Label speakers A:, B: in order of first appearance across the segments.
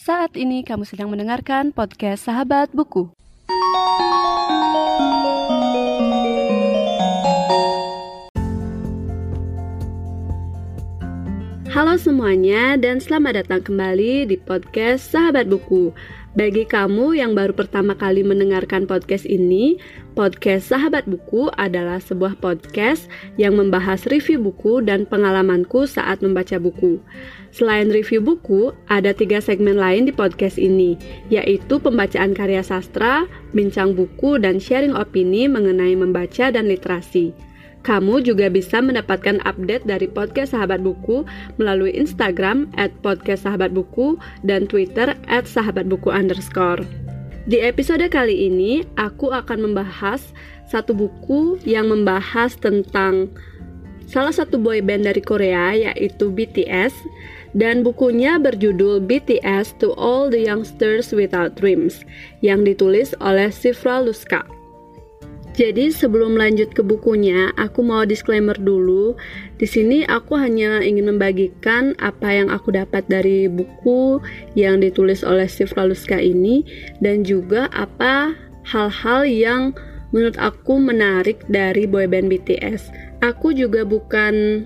A: Saat ini kamu sedang mendengarkan podcast Sahabat Buku. Halo semuanya dan selamat datang kembali di podcast Sahabat Buku. Bagi kamu yang baru pertama kali mendengarkan podcast ini, podcast Sahabat Buku adalah sebuah podcast yang membahas review buku dan pengalamanku saat membaca buku. Selain review buku, ada tiga segmen lain di podcast ini, yaitu pembacaan karya sastra, bincang buku, dan sharing opini mengenai membaca dan literasi. Kamu juga bisa mendapatkan update dari podcast Sahabat Buku melalui Instagram at podcast Sahabat Buku dan Twitter at Sahabat Buku underscore. Di episode kali ini, aku akan membahas satu buku yang membahas tentang salah satu boy band dari Korea yaitu BTS dan bukunya berjudul BTS to All the Youngsters Without Dreams yang ditulis oleh Sifra Luska. Jadi sebelum lanjut ke bukunya, aku mau disclaimer dulu. Di sini aku hanya ingin membagikan apa yang aku dapat dari buku yang ditulis oleh Steve Raluska ini dan juga apa hal-hal yang menurut aku menarik dari boyband BTS. Aku juga bukan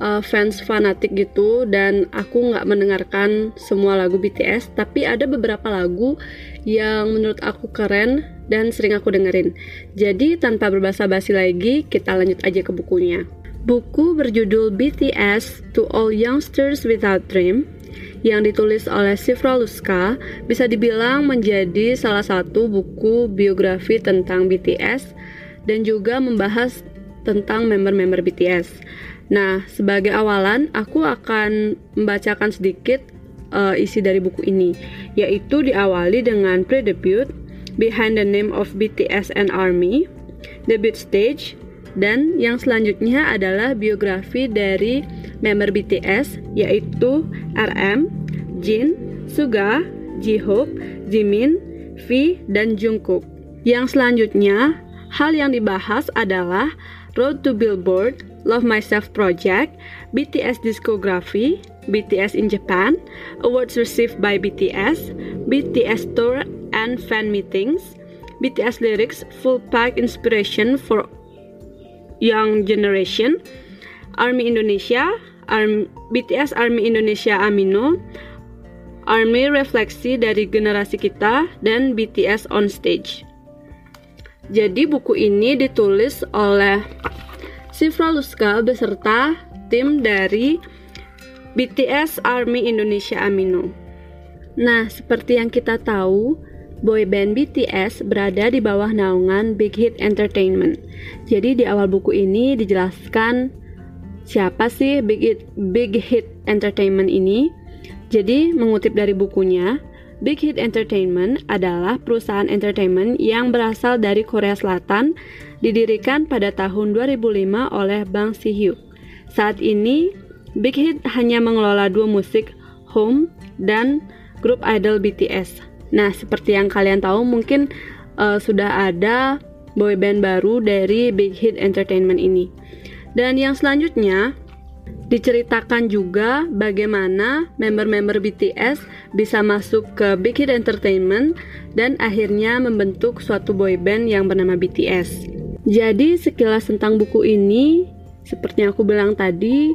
A: uh, fans fanatik gitu dan aku nggak mendengarkan semua lagu BTS tapi ada beberapa lagu yang menurut aku keren dan sering aku dengerin. Jadi tanpa berbasa-basi lagi, kita lanjut aja ke bukunya. Buku berjudul BTS To All Youngsters Without Dream yang ditulis oleh Sifra Luska bisa dibilang menjadi salah satu buku biografi tentang BTS dan juga membahas tentang member-member BTS. Nah, sebagai awalan aku akan membacakan sedikit uh, isi dari buku ini, yaitu diawali dengan pre-debut Behind the Name of BTS and Army, Debut Stage, dan yang selanjutnya adalah biografi dari member BTS yaitu RM, Jin, Suga, J-Hope, Jimin, V, dan Jungkook. Yang selanjutnya, hal yang dibahas adalah Road to Billboard, Love Myself Project, BTS Discography, BTS in Japan, awards received by BTS, BTS Tour and fan meetings, BTS lyrics, full pack inspiration for young generation, Army Indonesia, Arm, BTS Army Indonesia Amino, Army refleksi dari generasi kita, dan BTS on stage. Jadi buku ini ditulis oleh Sifra Luska beserta tim dari BTS Army Indonesia Amino. Nah, seperti yang kita tahu, boyband BTS berada di bawah naungan Big Hit Entertainment. Jadi di awal buku ini dijelaskan siapa sih Big Hit, Big Hit Entertainment ini. Jadi mengutip dari bukunya, Big Hit Entertainment adalah perusahaan entertainment yang berasal dari Korea Selatan, didirikan pada tahun 2005 oleh Bang Si-hyuk. Saat ini, Big Hit hanya mengelola dua musik, Home dan grup idol BTS. Nah, seperti yang kalian tahu mungkin uh, sudah ada boyband baru dari Big Hit Entertainment ini. Dan yang selanjutnya diceritakan juga bagaimana member-member BTS bisa masuk ke Big Hit Entertainment dan akhirnya membentuk suatu boyband yang bernama BTS. Jadi sekilas tentang buku ini, seperti yang aku bilang tadi,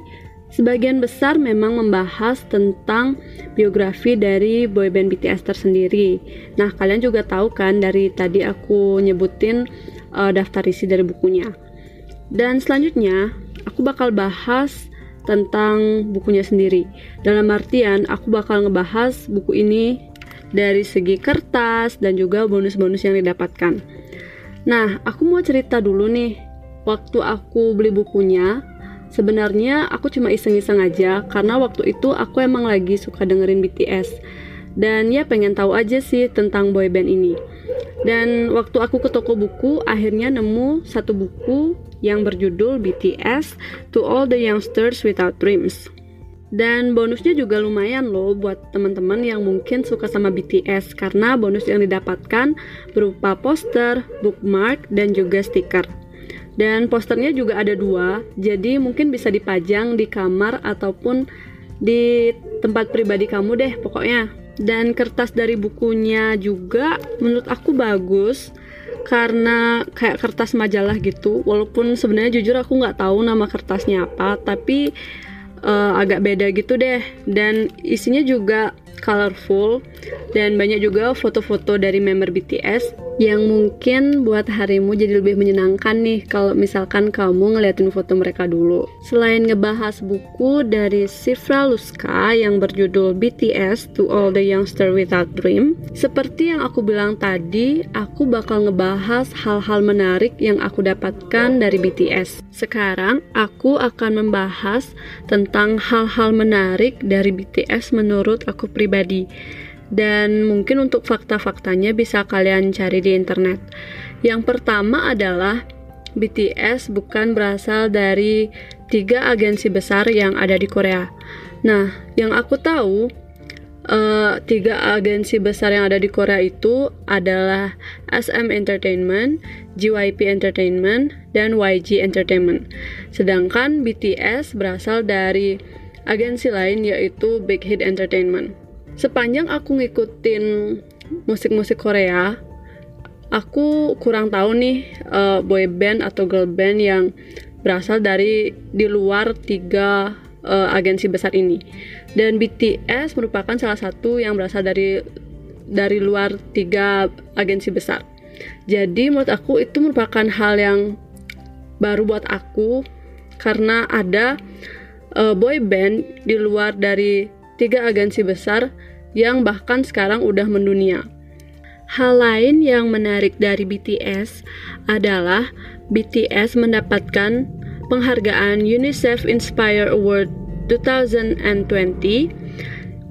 A: Sebagian besar memang membahas tentang biografi dari boyband BTS tersendiri. Nah, kalian juga tahu kan dari tadi aku nyebutin uh, daftar isi dari bukunya. Dan selanjutnya, aku bakal bahas tentang bukunya sendiri. Dalam artian, aku bakal ngebahas buku ini dari segi kertas dan juga bonus-bonus yang didapatkan. Nah, aku mau cerita dulu nih. Waktu aku beli bukunya, Sebenarnya aku cuma iseng-iseng aja karena waktu itu aku emang lagi suka dengerin BTS dan ya pengen tahu aja sih tentang boyband ini. Dan waktu aku ke toko buku akhirnya nemu satu buku yang berjudul BTS To All the Youngsters Without Dreams. Dan bonusnya juga lumayan loh buat teman-teman yang mungkin suka sama BTS karena bonus yang didapatkan berupa poster, bookmark, dan juga stiker. Dan posternya juga ada dua, jadi mungkin bisa dipajang di kamar ataupun di tempat pribadi kamu deh pokoknya. dan kertas dari bukunya juga menurut aku bagus karena kayak kertas majalah gitu. Walaupun sebenarnya jujur aku nggak tahu nama kertasnya apa tapi uh, agak beda gitu deh. Dan isinya juga colorful dan banyak juga foto-foto dari member BTS yang mungkin buat harimu jadi lebih menyenangkan nih kalau misalkan kamu ngeliatin foto mereka dulu. Selain ngebahas buku dari Sifra Luska yang berjudul BTS to All the Youngster Without Dream, seperti yang aku bilang tadi, aku bakal ngebahas hal-hal menarik yang aku dapatkan dari BTS. Sekarang aku akan membahas tentang hal-hal menarik dari BTS menurut aku pribadi dan mungkin untuk fakta-faktanya bisa kalian cari di internet. Yang pertama adalah BTS bukan berasal dari tiga agensi besar yang ada di Korea. Nah, yang aku tahu uh, tiga agensi besar yang ada di Korea itu adalah SM Entertainment, JYP Entertainment, dan YG Entertainment. Sedangkan BTS berasal dari agensi lain yaitu Big Hit Entertainment sepanjang aku ngikutin musik-musik Korea aku kurang tahu nih uh, boy band atau girl band yang berasal dari di luar tiga uh, agensi besar ini. Dan BTS merupakan salah satu yang berasal dari dari luar tiga agensi besar. Jadi menurut aku itu merupakan hal yang baru buat aku karena ada uh, boy band di luar dari tiga agensi besar yang bahkan sekarang udah mendunia. Hal lain yang menarik dari BTS adalah BTS mendapatkan penghargaan UNICEF Inspire Award 2020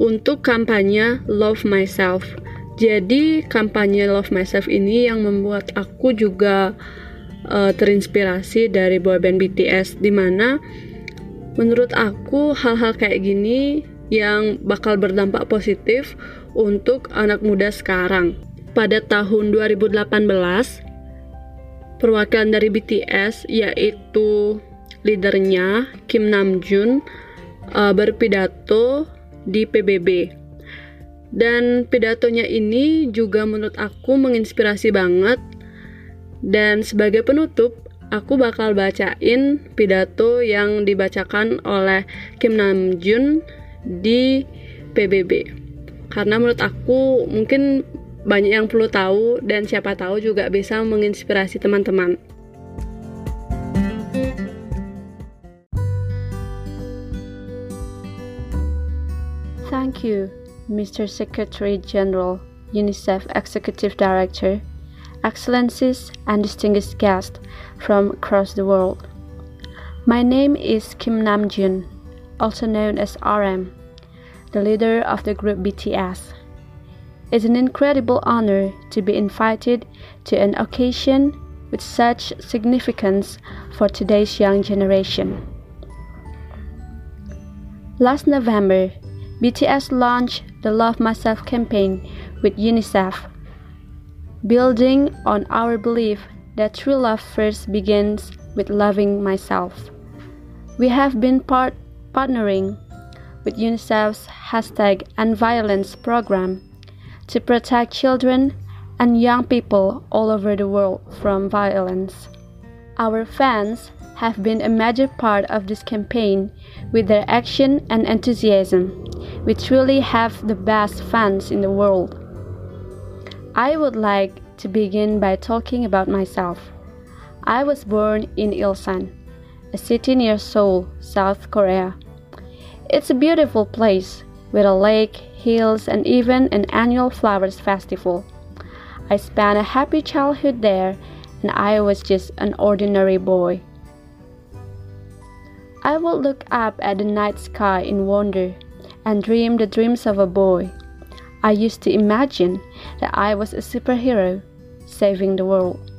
A: untuk kampanye Love Myself. Jadi kampanye Love Myself ini yang membuat aku juga uh, terinspirasi dari boyband BTS di mana menurut aku hal-hal kayak gini yang bakal berdampak positif untuk anak muda sekarang. Pada tahun 2018, perwakilan dari BTS yaitu leadernya Kim Namjoon uh, berpidato di PBB. Dan pidatonya ini juga menurut aku menginspirasi banget. Dan sebagai penutup, aku bakal bacain pidato yang dibacakan oleh Kim Namjoon di PBB karena menurut aku mungkin banyak yang perlu tahu dan siapa tahu juga bisa menginspirasi teman-teman. Thank you, Mr. Secretary General, UNICEF Executive Director, Excellencies, and distinguished guests from across the world. My name is Kim Namjoon, also known as RM, the leader of the group BTS. It's an incredible honor to be invited to an occasion with such significance for today's young generation. Last November, BTS launched the Love Myself campaign with UNICEF, building on our belief that true love first begins with loving myself. We have been part partnering with UNICEF's hashtag and Violence program to protect children and young people all over the world from violence. Our fans have been a major part of this campaign with their action and enthusiasm. We truly have the best fans in the world. I would like to begin by talking about myself. I was born in Ilsan, a city near Seoul, South Korea. It's a beautiful place with a lake, hills, and even an annual flowers festival. I spent a happy childhood there, and I was just an ordinary boy. I would look up at the night sky in wonder and dream the dreams of a boy. I used to imagine that I was a superhero saving the world.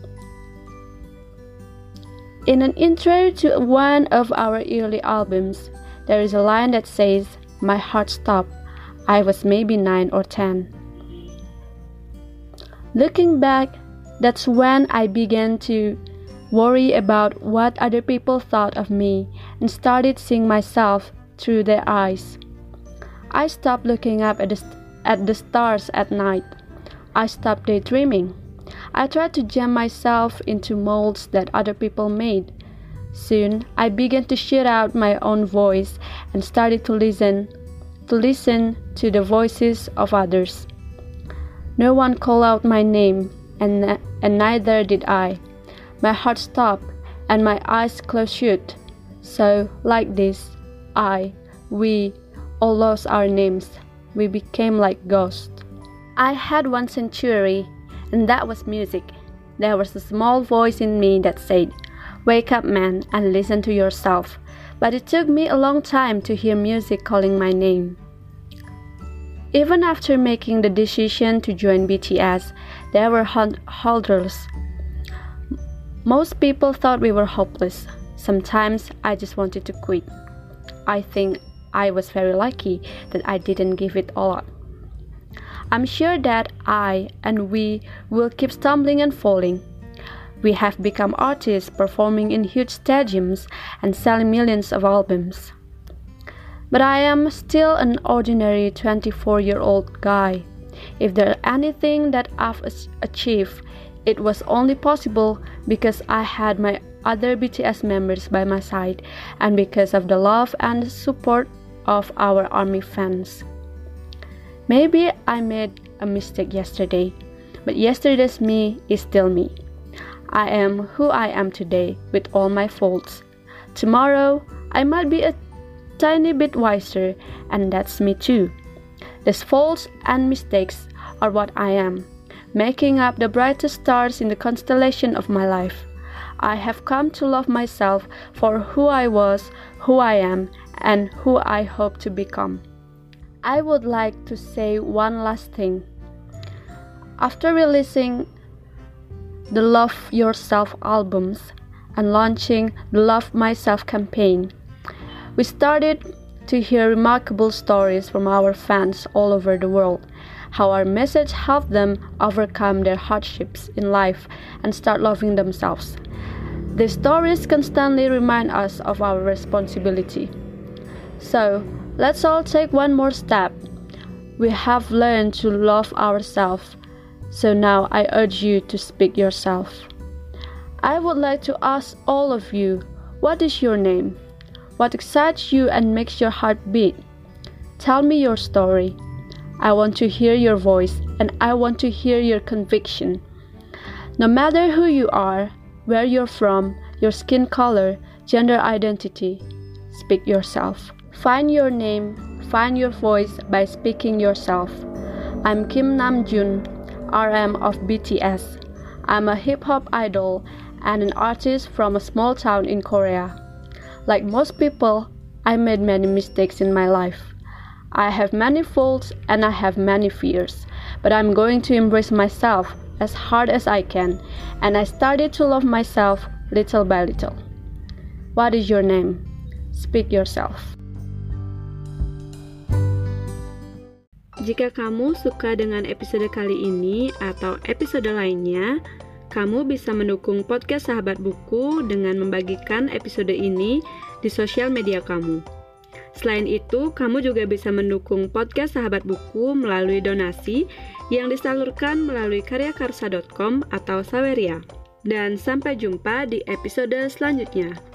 A: In an intro to one of our early albums, there is a line that says, My heart stopped. I was maybe 9 or 10. Looking back, that's when I began to worry about what other people thought of me and started seeing myself through their eyes. I stopped looking up at the, at the stars at night. I stopped daydreaming. I tried to jam myself into molds that other people made. Soon I began to shut out my own voice and started to listen to listen to the voices of others. No one called out my name and and neither did I. My heart stopped and my eyes closed shut. So like this, I, we all lost our names. We became like ghosts. I had one century, and that was music. There was a small voice in me that said, Wake up, man, and listen to yourself. But it took me a long time to hear music calling my name. Even after making the decision to join BTS, there were hurdles. Most people thought we were hopeless. Sometimes I just wanted to quit. I think I was very lucky that I didn't give it all up. I'm sure that I and we will keep stumbling and falling. We have become artists performing in huge stadiums and selling millions of albums. But I am still an ordinary 24 year old guy. If there's anything that I've achieved, it was only possible because I had my other BTS members by my side and because of the love and support of our army fans. Maybe I made a mistake yesterday, but yesterday's me is still me. I am who I am today with all my faults. Tomorrow, I might be a tiny bit wiser, and that's me too. These faults and mistakes are what I am, making up the brightest stars in the constellation of my life. I have come to love myself for who I was, who I am, and who I hope to become. I would like to say one last thing. After releasing the Love Yourself albums and launching the Love Myself campaign, we started to hear remarkable stories from our fans all over the world, how our message helped them overcome their hardships in life and start loving themselves. These stories constantly remind us of our responsibility. So, let's all take one more step. We have learned to love ourselves, so now I urge you to speak yourself. I would like to ask all of you what is your name? What excites you and makes your heart beat? Tell me your story. I want to hear your voice and I want to hear your conviction. No matter who you are, where you're from, your skin color, gender identity, speak yourself. Find your name, find your voice by speaking yourself. I'm Kim Namjoon, RM of BTS. I'm a hip hop idol and an artist from a small town in Korea. Like most people, I made many mistakes in my life. I have many faults and I have many fears, but I'm going to embrace myself as hard as I can, and I started to love myself little by little. What is your name? Speak yourself.
B: Jika kamu suka dengan episode kali ini atau episode lainnya, kamu bisa mendukung podcast Sahabat Buku dengan membagikan episode ini di sosial media kamu. Selain itu, kamu juga bisa mendukung podcast Sahabat Buku melalui donasi yang disalurkan melalui karyakarsa.com atau Saweria. Dan sampai jumpa di episode selanjutnya.